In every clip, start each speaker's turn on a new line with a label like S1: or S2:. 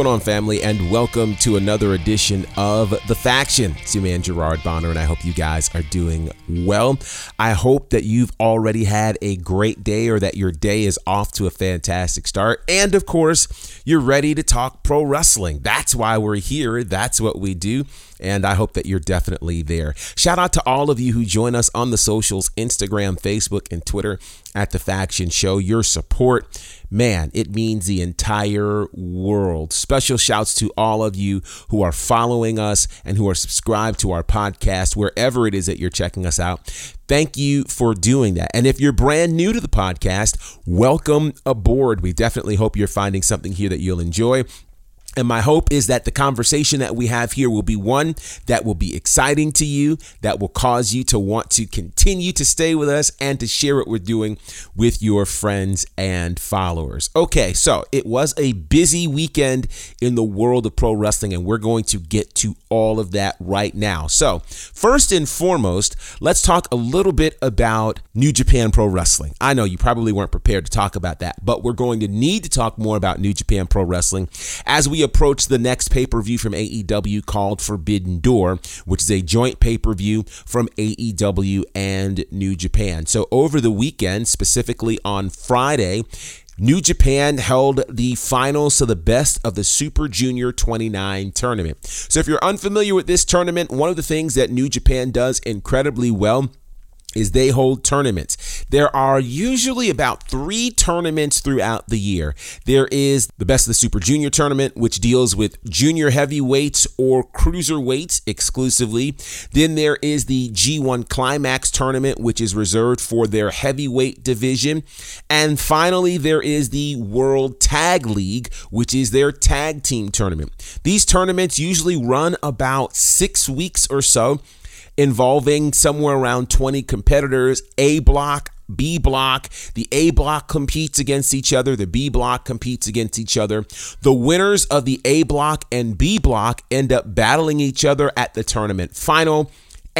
S1: Going on, family? And welcome to another edition of The Faction. It's your man, Gerard Bonner, and I hope you guys are doing well. I hope that you've already had a great day or that your day is off to a fantastic start. And of course, you're ready to talk pro wrestling. That's why we're here. That's what we do and I hope that you're definitely there. Shout out to all of you who join us on the socials Instagram, Facebook, and Twitter at The Faction Show. Your support, man, it means the entire world. Special shouts to all of you who are following us and who are subscribed to our podcast, wherever it is that you're checking us out. Thank you for doing that. And if you're brand new to the podcast, welcome aboard. We definitely hope you're finding something here that you'll enjoy. And my hope is that the conversation that we have here will be one that will be exciting to you, that will cause you to want to continue to stay with us and to share what we're doing with your friends and followers. Okay, so it was a busy weekend in the world of pro wrestling, and we're going to get to all of that right now. So, first and foremost, let's talk a little bit about New Japan Pro Wrestling. I know you probably weren't prepared to talk about that, but we're going to need to talk more about New Japan Pro Wrestling as we approach the next pay per view from AEW called Forbidden Door, which is a joint pay per view from AEW and New Japan. So, over the weekend, specifically on Friday, New Japan held the finals to the best of the Super Junior 29 tournament. So, if you're unfamiliar with this tournament, one of the things that New Japan does incredibly well is they hold tournaments. There are usually about three tournaments throughout the year. There is the Best of the Super Junior tournament, which deals with junior heavyweights or cruiserweights exclusively. Then there is the G1 Climax tournament, which is reserved for their heavyweight division. And finally, there is the World Tag League, which is their tag team tournament. These tournaments usually run about six weeks or so involving somewhere around 20 competitors, A block, B block. The A block competes against each other, the B block competes against each other. The winners of the A block and B block end up battling each other at the tournament final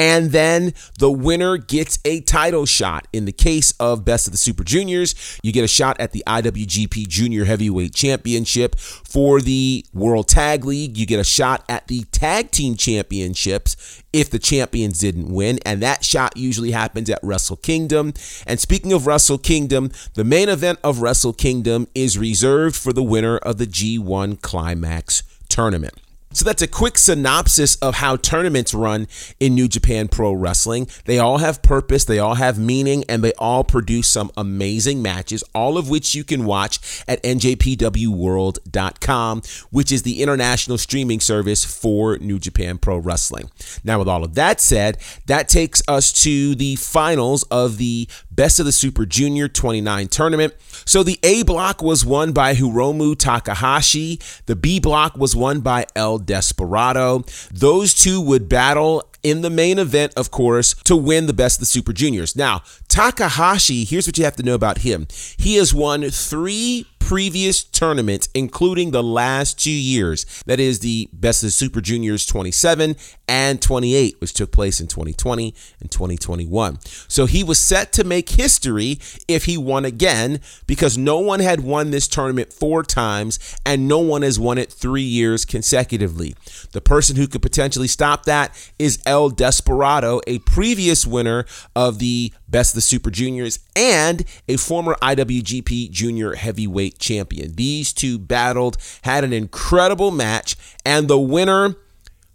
S1: and then the winner gets a title shot. In the case of Best of the Super Juniors, you get a shot at the IWGP Junior Heavyweight Championship. For the World Tag League, you get a shot at the Tag Team Championships if the champions didn't win, and that shot usually happens at Wrestle Kingdom. And speaking of Wrestle Kingdom, the main event of Wrestle Kingdom is reserved for the winner of the G1 Climax tournament. So that's a quick synopsis of how tournaments run in New Japan Pro Wrestling. They all have purpose, they all have meaning, and they all produce some amazing matches, all of which you can watch at njpwworld.com, which is the international streaming service for New Japan Pro Wrestling. Now, with all of that said, that takes us to the finals of the Best of the Super Junior 29 tournament. So the A block was won by Hiromu Takahashi. The B block was won by El Desperado. Those two would battle in the main event, of course, to win the best of the Super Juniors. Now, Takahashi, here's what you have to know about him. He has won three previous tournaments, including the last two years. That is the Best of Super Juniors 27 and 28, which took place in 2020 and 2021. So he was set to make history if he won again because no one had won this tournament four times and no one has won it three years consecutively. The person who could potentially stop that is El Desperado, a previous winner of the Best of the Super Juniors and a former IWGP Junior Heavyweight champion. These two battled, had an incredible match, and the winner,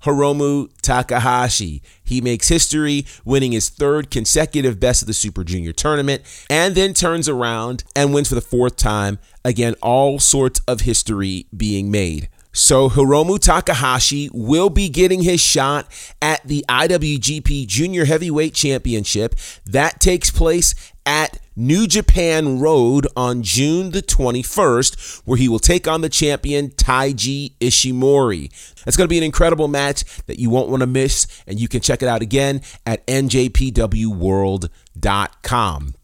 S1: Hiromu Takahashi. He makes history, winning his third consecutive Best of the Super Junior tournament, and then turns around and wins for the fourth time. Again, all sorts of history being made. So Hiromu Takahashi will be getting his shot at the IWGP Junior Heavyweight Championship. That takes place at New Japan Road on June the 21st, where he will take on the champion Taiji Ishimori. That's going to be an incredible match that you won't want to miss, and you can check it out again at njpwworld.com.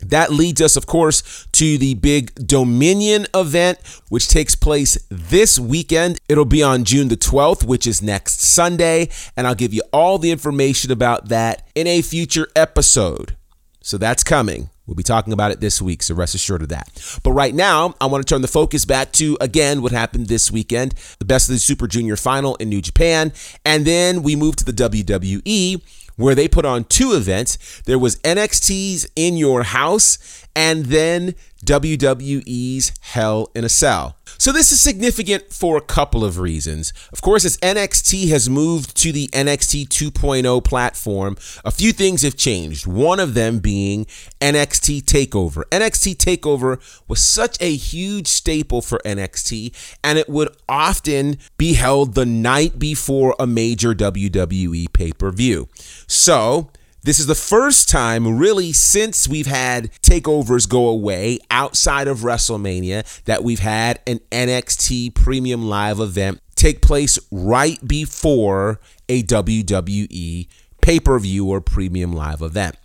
S1: That leads us, of course, to the big Dominion event, which takes place this weekend. It'll be on June the 12th, which is next Sunday, and I'll give you all the information about that in a future episode. So that's coming We'll be talking about it this week, so rest assured of that. But right now, I want to turn the focus back to, again, what happened this weekend the Best of the Super Junior final in New Japan. And then we move to the WWE, where they put on two events. There was NXT's In Your House and then WWE's Hell in a Cell. So this is significant for a couple of reasons. Of course, as NXT has moved to the NXT 2.0 platform, a few things have changed. One of them being NXT TakeOver. NXT TakeOver was such a huge staple for NXT, and it would often be held the night before a major WWE pay-per-view. So, this is the first time, really, since we've had takeovers go away outside of WrestleMania that we've had an NXT Premium Live event take place right before a WWE pay per view or Premium Live event.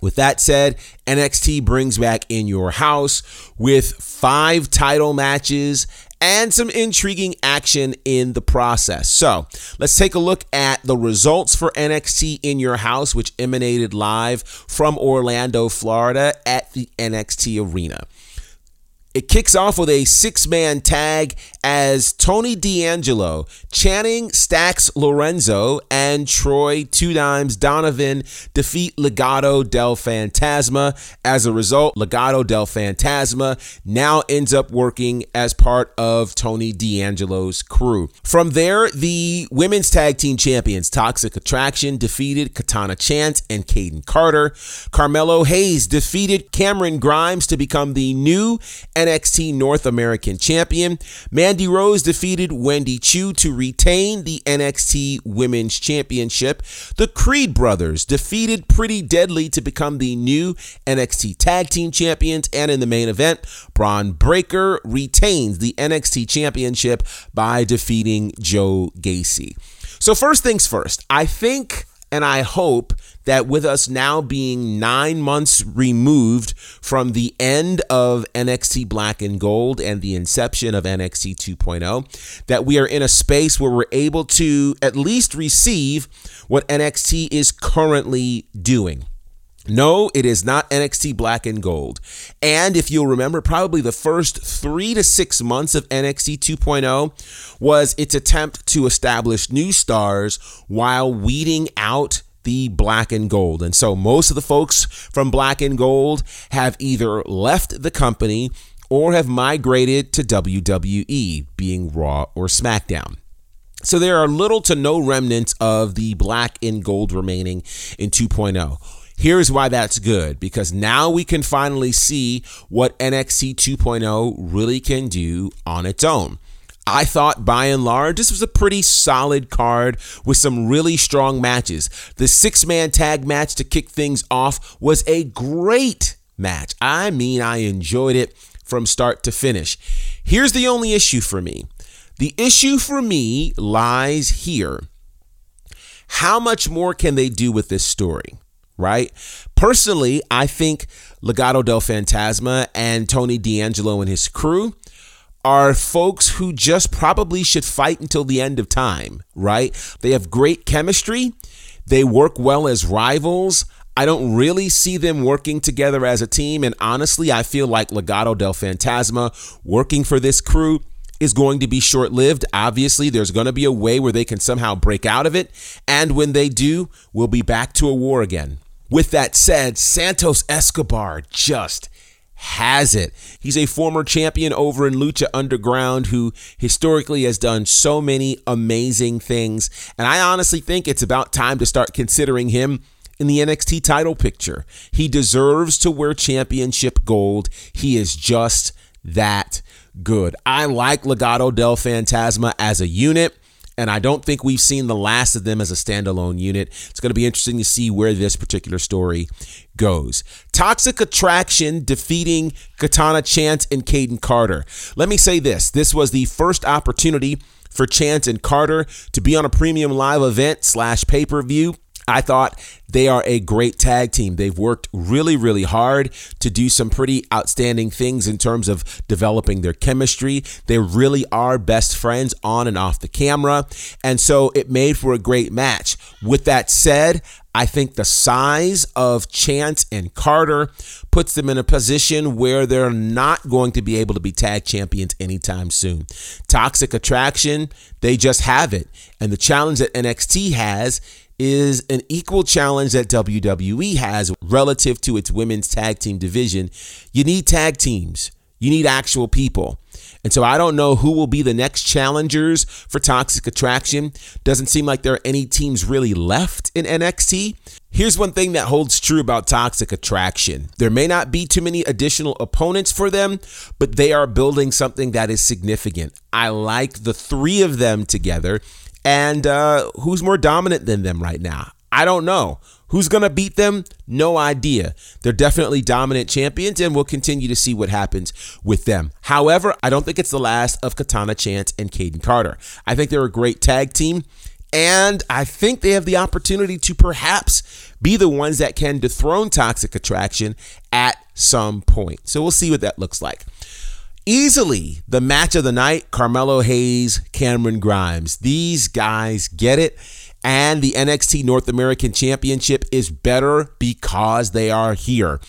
S1: With that said, NXT brings back In Your House with five title matches and some intriguing action in the process. So let's take a look at the results for NXT in your house, which emanated live from Orlando, Florida at the NXT Arena. It kicks off with a six man tag as Tony D'Angelo, Channing Stacks Lorenzo, and Troy Two Dimes Donovan defeat Legado del Fantasma. As a result, Legado del Fantasma now ends up working as part of Tony D'Angelo's crew. From there, the women's tag team champions, Toxic Attraction, defeated Katana Chance and Kayden Carter. Carmelo Hayes defeated Cameron Grimes to become the new NXT North American champion. Mandy Rose defeated Wendy Choo to retain the NXT Women's Championship. The Creed brothers defeated Pretty Deadly to become the new NXT Tag Team Champions. And in the main event, Bron Breakker retains the NXT Championship by defeating Joe Gacy. So, first things first, I think and I hope that with us now being nine months removed from the end of NXT Black and Gold and the inception of NXT 2.0, that we are in a space where we're able to at least receive what NXT is currently doing. No, it is not NXT Black and Gold. And if you'll remember, probably the first three to six months of NXT 2.0 was its attempt to establish new stars while weeding out the black and gold. And so most of the folks from black and gold have either left the company or have migrated to WWE, being Raw or SmackDown. So there are little to no remnants of the black and gold remaining in 2.0. Here's why that's good because now we can finally see what NXT 2.0 really can do on its own. I thought by and large, this was a pretty solid card with some really strong matches. The six man tag match to kick things off was a great match. I mean, I enjoyed it from start to finish. Here's the only issue for me the issue for me lies here. How much more can they do with this story? Right? Personally, I think Legado del Fantasma and Tony D'Angelo and his crew are folks who just probably should fight until the end of time, right? They have great chemistry. They work well as rivals. I don't really see them working together as a team. And honestly, I feel like Legado del Fantasma working for this crew is going to be short lived. Obviously, there's going to be a way where they can somehow break out of it. And when they do, we'll be back to a war again. With that said, Santos Escobar just has it. He's a former champion over in Lucha Underground who historically has done so many amazing things. And I honestly think it's about time to start considering him in the NXT title picture. He deserves to wear championship gold. He is just that good. I like Legado del Fantasma as a unit and I don't think we've seen the last of them as a standalone unit. It's going to be interesting to see where this particular story goes. Toxic Attraction defeating Katana Chance and Kayden Carter. Let me say this this was the first opportunity for Chance and Carter to be on a premium live event slash pay per view I thought they are a great tag team. They've worked really, really hard to do some pretty outstanding things in terms of developing their chemistry. They really are best friends on and off the camera. And so it made for a great match. With that said, I think the size of Chance and Carter puts them in a position where they're not going to be able to be tag champions anytime soon. Toxic Attraction, they just have it. And the challenge that NXT has is an equal challenge that WWE has relative to its women's tag team division. You need tag teams, you need actual people. And so I don't know who will be the next challengers for Toxic Attraction. Doesn't seem like there are any teams really left in NXT. Here's one thing that holds true about Toxic Attraction there may not be too many additional opponents for them, but they are building something that is significant. I like the three of them together. And uh, who's more dominant than them right now? I don't know. Who's going to beat them? No idea. They're definitely dominant champions, and we'll continue to see what happens with them. However, I don't think it's the last of Katana Chance and Kayden Carter. I think they're a great tag team, and I think they have the opportunity to perhaps be the ones that can dethrone Toxic Attraction at some point. So we'll see what that looks like. Easily the match of the night Carmelo Hayes, Cameron Grimes. These guys get it. And the NXT North American Championship is better because they are here.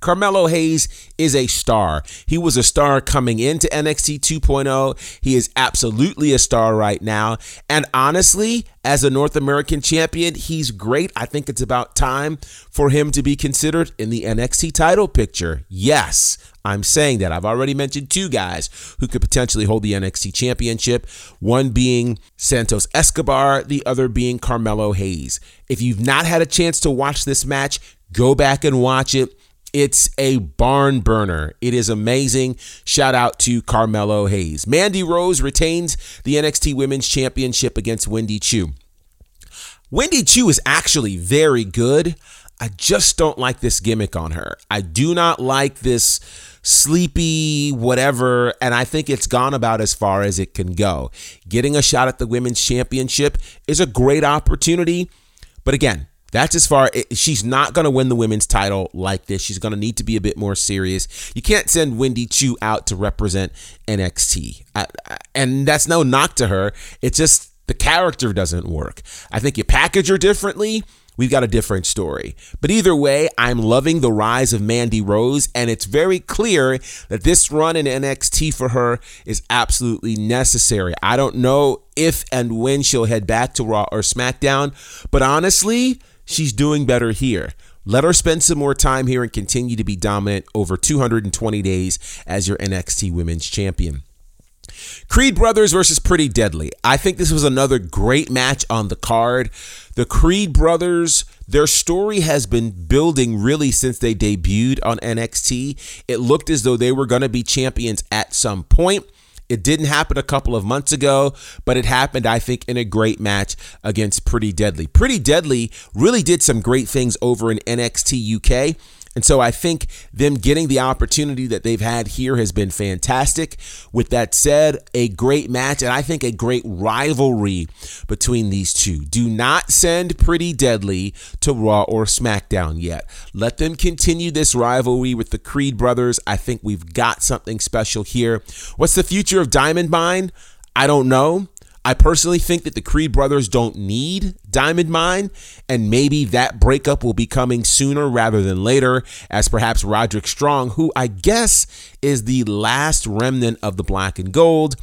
S1: Carmelo Hayes is a star. He was a star coming into NXT 2.0. He is absolutely a star right now. And honestly, as a North American champion, he's great. I think it's about time for him to be considered in the NXT title picture. Yes, I'm saying that. I've already mentioned two guys who could potentially hold the NXT championship, one being Santos Escobar, the other being Carmelo Hayes. If you've not had a chance to watch this match, go back and watch it. It's a barn burner. It is amazing. Shout out to Carmelo Hayes. Mandy Rose retains the NXT Women's Championship against Wendy Choo. Wendy Choo is actually very good. I just don't like this gimmick on her. I do not like this sleepy whatever and I think it's gone about as far as it can go. Getting a shot at the women's championship is a great opportunity, but again, that's as far. She's not going to win the women's title like this. She's going to need to be a bit more serious. You can't send Wendy Choo out to represent NXT, and that's no knock to her. It's just the character doesn't work. I think you package her differently. We've got a different story. But either way, I'm loving the rise of Mandy Rose, and it's very clear that this run in NXT for her is absolutely necessary. I don't know if and when she'll head back to Raw or SmackDown, but honestly, she's doing better here. Let her spend some more time here and continue to be dominant over 220 days as your NXT Women's Champion. Creed Brothers versus Pretty Deadly. I think this was another great match on the card. The Creed Brothers, their story has been building really since they debuted on NXT. It looked as though they were going to be champions at some point. It didn't happen a couple of months ago, but it happened, I think, in a great match against Pretty Deadly. Pretty Deadly really did some great things over in NXT UK. And so I think them getting the opportunity that they've had here has been fantastic. With that said, a great match and I think a great rivalry between these two. Do not send Pretty Deadly to Raw or SmackDown yet. Let them continue this rivalry with the Creed brothers. I think we've got something special here. What's the future of Diamond Mine? I don't know. I personally think that the Creed brothers don't need Diamond Mine, and maybe that breakup will be coming sooner rather than later, as perhaps Roderick Strong, who I guess is the last remnant of the black and gold,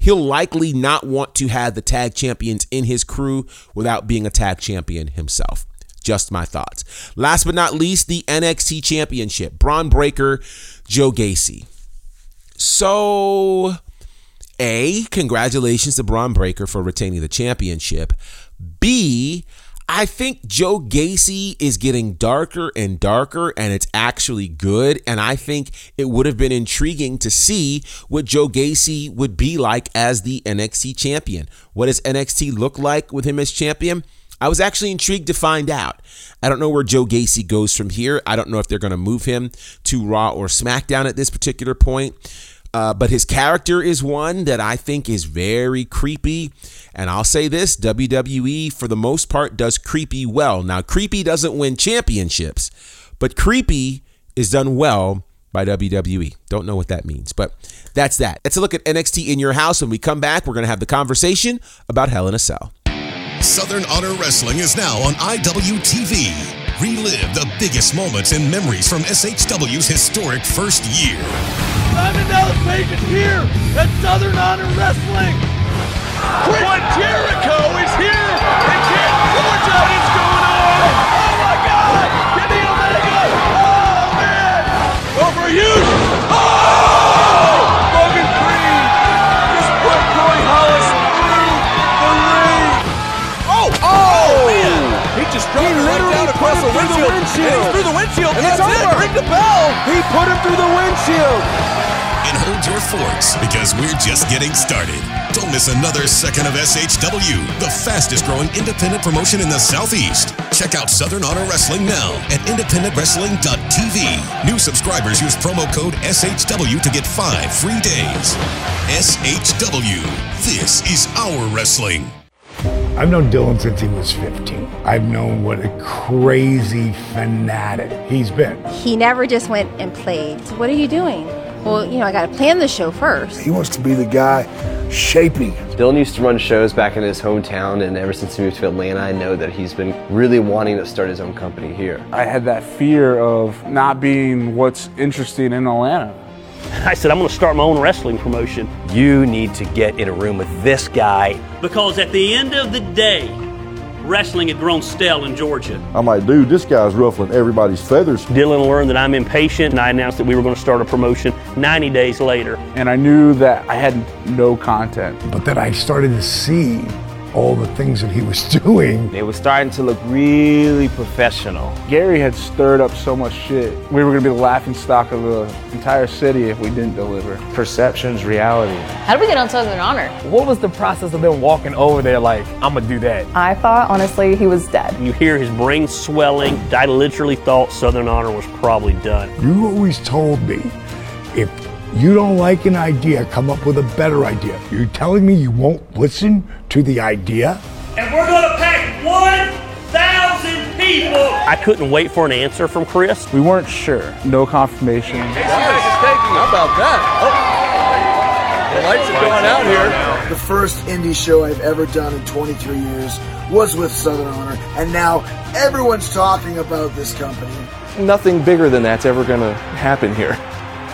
S1: he'll likely not want to have the tag champions in his crew without being a tag champion himself. Just my thoughts. Last but not least, the NXT Championship. Bron Breakker, Joe Gacy. So a, congratulations to Bron Breakker for retaining the championship. B, I think Joe Gacy is getting darker and darker, and it's actually good. And I think it would have been intriguing to see what Joe Gacy would be like as the NXT champion. What does NXT look like with him as champion? I was actually intrigued to find out. I don't know where Joe Gacy goes from here. I don't know if they're going to move him to Raw or SmackDown at this particular point. Uh, but his character is one that I think is very creepy. And I'll say this WWE, for the most part, does creepy well. Now, creepy doesn't win championships, but creepy is done well by WWE. Don't know what that means, but that's that. Let's look at NXT in your house. When we come back, we're going to have the conversation about Hell in a Cell.
S2: Southern Honor Wrestling is now on IWTV. Relive the biggest moments and memories from SHW's historic first year.
S3: Diamond Dallas Page is here at Southern Honor Wrestling. Chris across
S4: him
S3: the
S4: through the
S3: windshield.
S4: windshield.
S3: And he's through the windshield.
S4: And
S3: That's
S4: it's
S3: it.
S4: over.
S3: Ring the bell.
S4: He put him through the windshield.
S2: And hold your forks because we're just getting started. Don't miss another second of SHW, the fastest growing independent promotion in the Southeast. Check out Southern Honor Wrestling now at independentwrestling.tv. New subscribers use promo code SHW to get five free days. SHW, this is our wrestling.
S5: I've known Dylan since he was 15. I've known what a crazy fanatic he's been.
S6: He never just went and played. What are you doing? Well, you know, I got to plan the show first.
S5: He wants to be the guy shaping.
S7: Dylan used to run shows back in his hometown, and ever since he moved to Atlanta, I know that he's been really wanting to start his own company here.
S8: I had that fear of not being what's interesting in Atlanta.
S9: I said, I'm going to start my own wrestling promotion.
S10: You need to get in a room with this guy.
S9: Because at the end of the day, wrestling had grown stale in Georgia.
S11: I'm like, dude, this guy's ruffling everybody's feathers.
S9: Dylan learned that I'm impatient, and I announced that we were going to start a promotion 90 days later.
S8: And I knew that I had no content.
S5: But then I started to see all the things that he was doing.
S10: It was starting to look really professional.
S8: Gary had stirred up so much shit. We were going to be the laughing stock of the entire city if we didn't deliver.
S10: Perception's reality.
S12: How did we get on Southern Honor?
S13: What was the process of them walking over there like, I'm gonna do that?
S12: I thought, honestly, he was dead.
S9: You hear his brain swelling. I literally thought Southern Honor was probably done.
S5: You always told me if you don't like an idea, come up with a better idea. You're telling me you won't listen to the idea?
S9: And we're going to pack 1,000 people. I couldn't wait for an answer from Chris.
S8: We weren't sure. No confirmation.
S3: How about that? Oh, the lights are going out here.
S4: The first indie show I've ever done in 23 years was with Southern Honor, and now everyone's talking about this company.
S7: Nothing bigger than that's ever going to happen here.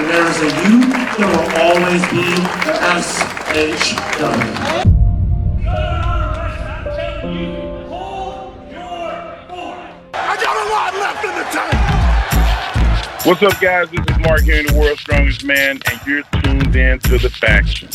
S3: and there's a you, there will always be a SHW.
S14: What's up, guys? This is Mark here, in the world's strongest man, and you're tuned in to the faction.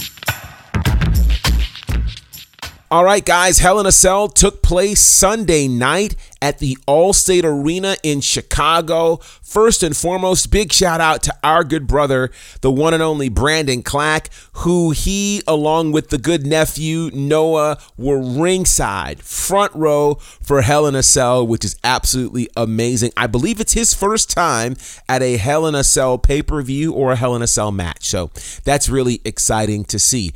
S1: All right, guys, Hell in a Cell took place Sunday night at the Allstate Arena in Chicago. First and foremost, big shout out to our good brother, the one and only Brandon Clack, who he, along with the good nephew Noah, were ringside, front row for Hell in a Cell, which is absolutely amazing. I believe it's his first time at a Hell in a Cell pay per view or a Hell in a Cell match. So that's really exciting to see.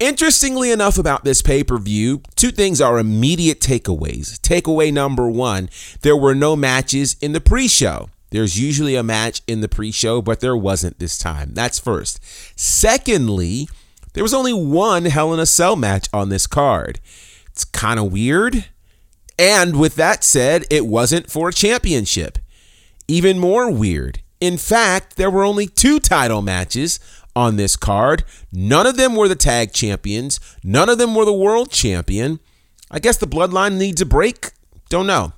S1: Interestingly enough, about this pay per view, two things are immediate takeaways. Takeaway number one there were no matches in the pre show. There's usually a match in the pre show, but there wasn't this time. That's first. Secondly, there was only one Hell in a Cell match on this card. It's kind of weird. And with that said, it wasn't for a championship. Even more weird. In fact, there were only two title matches on this card. None of them were the tag champions, none of them were the world champion. I guess the bloodline needs a break. Don't know.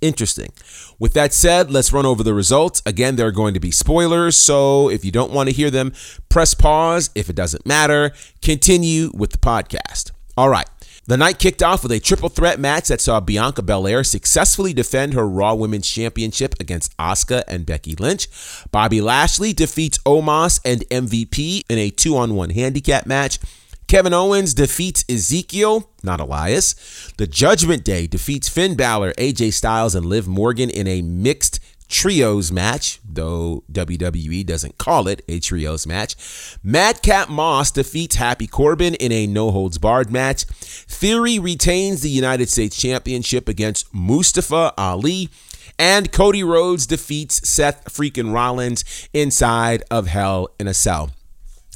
S1: Interesting. With that said, let's run over the results. Again, there are going to be spoilers, so if you don't want to hear them, press pause. If it doesn't matter, continue with the podcast. All right. The night kicked off with a triple threat match that saw Bianca Belair successfully defend her Raw Women's Championship against Asuka and Becky Lynch. Bobby Lashley defeats Omos and MVP in a two on one handicap match. Kevin Owens defeats Ezekiel, not Elias. The Judgment Day defeats Finn Balor, AJ Styles, and Liv Morgan in a mixed trios match, though WWE doesn't call it a trios match. Madcap Moss defeats Happy Corbin in a no holds barred match. Theory retains the United States Championship against Mustafa Ali. And Cody Rhodes defeats Seth freaking Rollins inside of Hell in a Cell.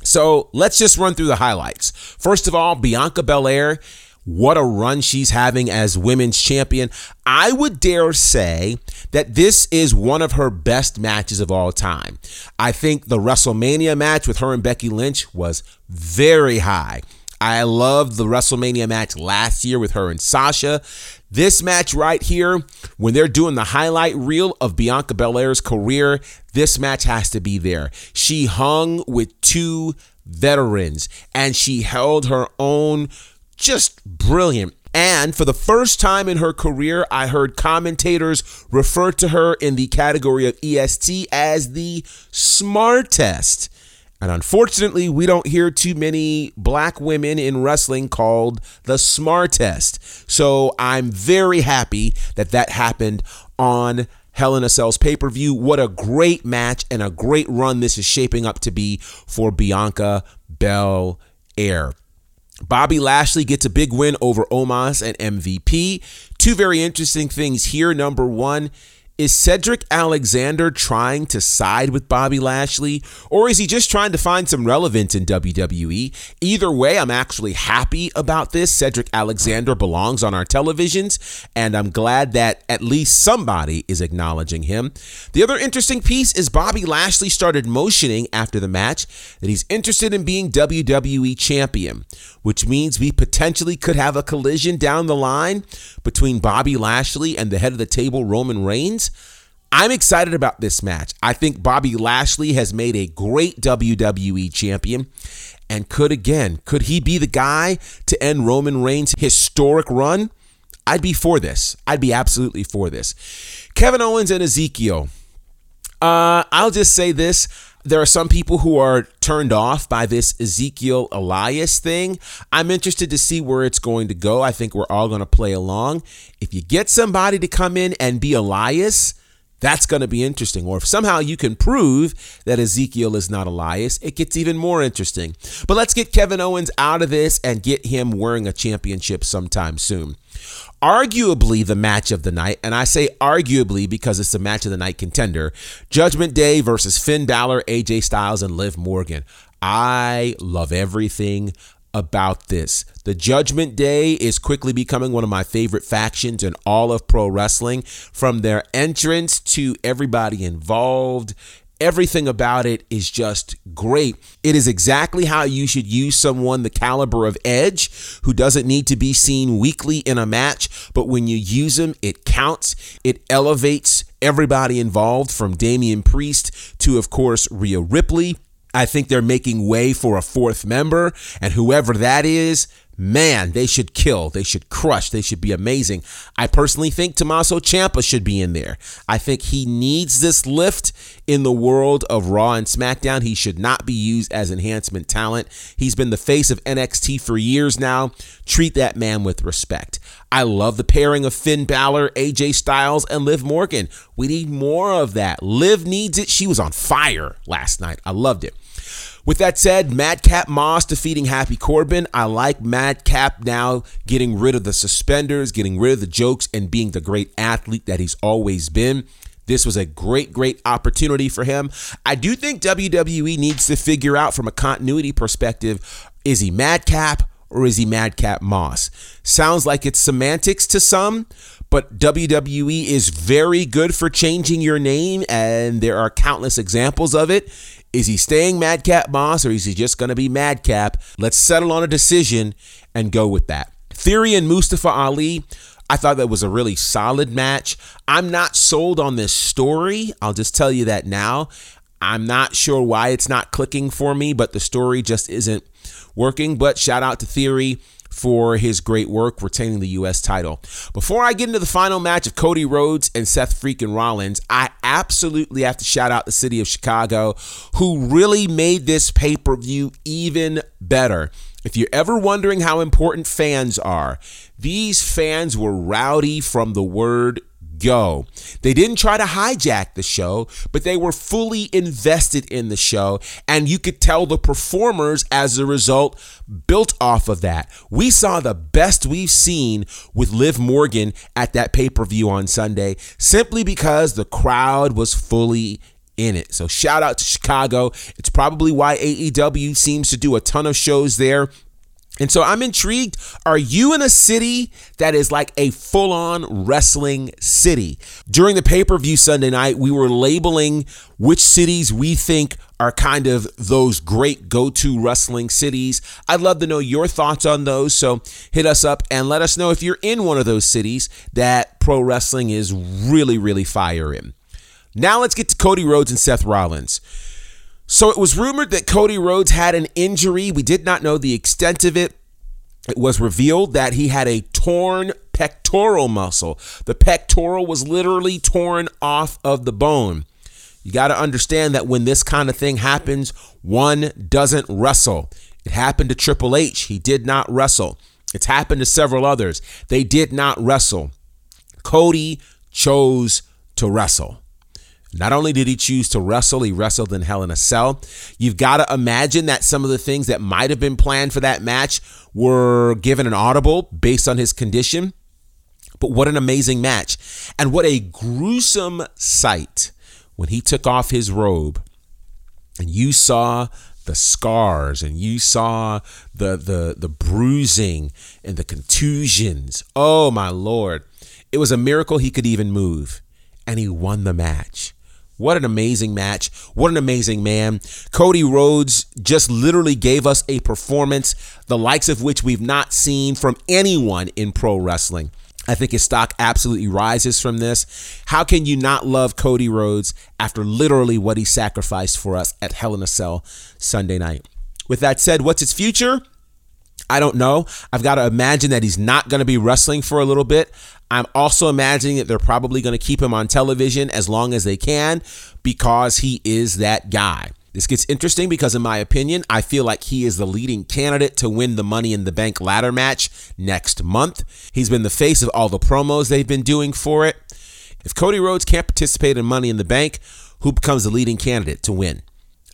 S1: So let's just run through the highlights. First of all, Bianca Belair, what a run she's having as women's champion. I would dare say that this is one of her best matches of all time. I think the WrestleMania match with her and Becky Lynch was very high. I loved the WrestleMania match last year with her and Sasha. This match right here, when they're doing the highlight reel of Bianca Belair's career, this match has to be there. She hung with two veterans and she held her own just brilliant. And for the first time in her career, I heard commentators refer to her in the category of EST as the smartest. And unfortunately, we don't hear too many black women in wrestling called the smartest. So I'm very happy that that happened on Hell in a Cell's pay per view. What a great match and a great run this is shaping up to be for Bianca Belair. Bobby Lashley gets a big win over Omos and MVP. Two very interesting things here. Number one, is Cedric Alexander trying to side with Bobby Lashley, or is he just trying to find some relevance in WWE? Either way, I'm actually happy about this. Cedric Alexander belongs on our televisions, and I'm glad that at least somebody is acknowledging him. The other interesting piece is Bobby Lashley started motioning after the match that he's interested in being WWE champion, which means we potentially could have a collision down the line between Bobby Lashley and the head of the table, Roman Reigns. I'm excited about this match. I think Bobby Lashley has made a great WWE champion and could again, could he be the guy to end Roman Reigns' historic run? I'd be for this. I'd be absolutely for this. Kevin Owens and Ezekiel. Uh, I'll just say this. There are some people who are turned off by this Ezekiel Elias thing. I'm interested to see where it's going to go. I think we're all going to play along. If you get somebody to come in and be Elias, that's going to be interesting. Or if somehow you can prove that Ezekiel is not Elias, it gets even more interesting. But let's get Kevin Owens out of this and get him wearing a championship sometime soon. Arguably the match of the night, and I say arguably because it's the match of the night contender Judgment Day versus Finn Balor, AJ Styles, and Liv Morgan. I love everything about this. The Judgment Day is quickly becoming one of my favorite factions in all of pro wrestling. From their entrance to everybody involved, Everything about it is just great. It is exactly how you should use someone the caliber of Edge, who doesn't need to be seen weekly in a match, but when you use him, it counts. It elevates everybody involved from Damian Priest to, of course, Rhea Ripley. I think they're making way for a fourth member, and whoever that is, man, they should kill. They should crush. They should be amazing. I personally think Tommaso Ciampa should be in there. I think he needs this lift in the world of Raw and SmackDown. He should not be used as enhancement talent. He's been the face of NXT for years now. Treat that man with respect. I love the pairing of Finn Balor, AJ Styles, and Liv Morgan. We need more of that. Liv needs it. She was on fire last night. I loved it. With that said, Madcap Moss defeating Happy Corbin. I like Madcap now getting rid of the suspenders, getting rid of the jokes, and being the great athlete that he's always been. This was a great, great opportunity for him. I do think WWE needs to figure out from a continuity perspective is he Madcap or is he Madcap Moss? Sounds like it's semantics to some, but WWE is very good for changing your name, and there are countless examples of it. Is he staying Madcap Moss or is he just going to be Madcap? Let's settle on a decision and go with that. Theory and Mustafa Ali. I thought that was a really solid match. I'm not sold on this story. I'll just tell you that now. I'm not sure why it's not clicking for me, but the story just isn't working. But shout out to Theory for his great work retaining the U.S. title. Before I get into the final match of Cody Rhodes and Seth freaking Rollins, I absolutely have to shout out the city of Chicago, who really made this pay per view even better. If you're ever wondering how important fans are, these fans were rowdy from the word go. They didn't try to hijack the show, but they were fully invested in the show. And you could tell the performers, as a result, built off of that. We saw the best we've seen with Liv Morgan at that pay per view on Sunday simply because the crowd was fully in it. So shout out to Chicago. It's probably why AEW seems to do a ton of shows there. And so I'm intrigued. Are you in a city that is like a full on wrestling city? During the pay per view Sunday night, we were labeling which cities we think are kind of those great go to wrestling cities. I'd love to know your thoughts on those. So hit us up and let us know if you're in one of those cities that pro wrestling is really, really fire in. Now let's get to Cody Rhodes and Seth Rollins. So it was rumored that Cody Rhodes had an injury. We did not know the extent of it. It was revealed that he had a torn pectoral muscle. The pectoral was literally torn off of the bone. You got to understand that when this kind of thing happens, one doesn't wrestle. It happened to Triple H. He did not wrestle. It's happened to several others. They did not wrestle. Cody chose to wrestle. Not only did he choose to wrestle, he wrestled in Hell in a Cell. You've got to imagine that some of the things that might have been planned for that match were given an audible based on his condition. But what an amazing match. And what a gruesome sight when he took off his robe and you saw the scars and you saw the the the bruising and the contusions. Oh my lord. It was a miracle he could even move and he won the match. What an amazing match. What an amazing man. Cody Rhodes just literally gave us a performance, the likes of which we've not seen from anyone in pro wrestling. I think his stock absolutely rises from this. How can you not love Cody Rhodes after literally what he sacrificed for us at Hell in a Cell Sunday night? With that said, what's his future? I don't know. I've got to imagine that he's not going to be wrestling for a little bit. I'm also imagining that they're probably going to keep him on television as long as they can because he is that guy. This gets interesting because, in my opinion, I feel like he is the leading candidate to win the Money in the Bank ladder match next month. He's been the face of all the promos they've been doing for it. If Cody Rhodes can't participate in Money in the Bank, who becomes the leading candidate to win?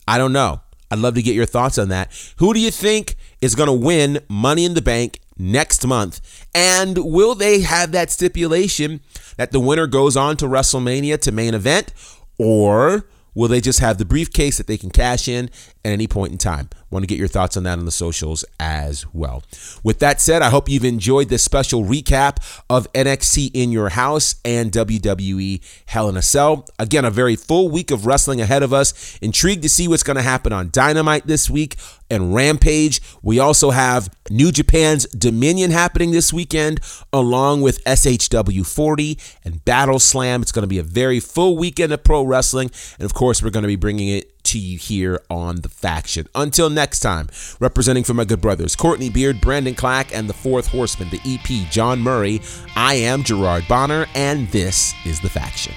S1: I don't know. I'd love to get your thoughts on that. Who do you think is going to win Money in the Bank next month? And will they have that stipulation that the winner goes on to WrestleMania to main event? Or will they just have the briefcase that they can cash in at any point in time? Want to get your thoughts on that on the socials as well. With that said, I hope you've enjoyed this special recap of NXT in your house and WWE Hell in a Cell. Again, a very full week of wrestling ahead of us. Intrigued to see what's going to happen on Dynamite this week and Rampage. We also have New Japan's Dominion happening this weekend, along with SHW 40 and Battle Slam. It's going to be a very full weekend of pro wrestling. And of course, we're going to be bringing it to you here on The Faction. Until next time, representing for my good brothers, Courtney Beard, Brandon Clack, and the Fourth Horseman, the EP, John Murray, I am Gerard Bonner, and this is The Faction.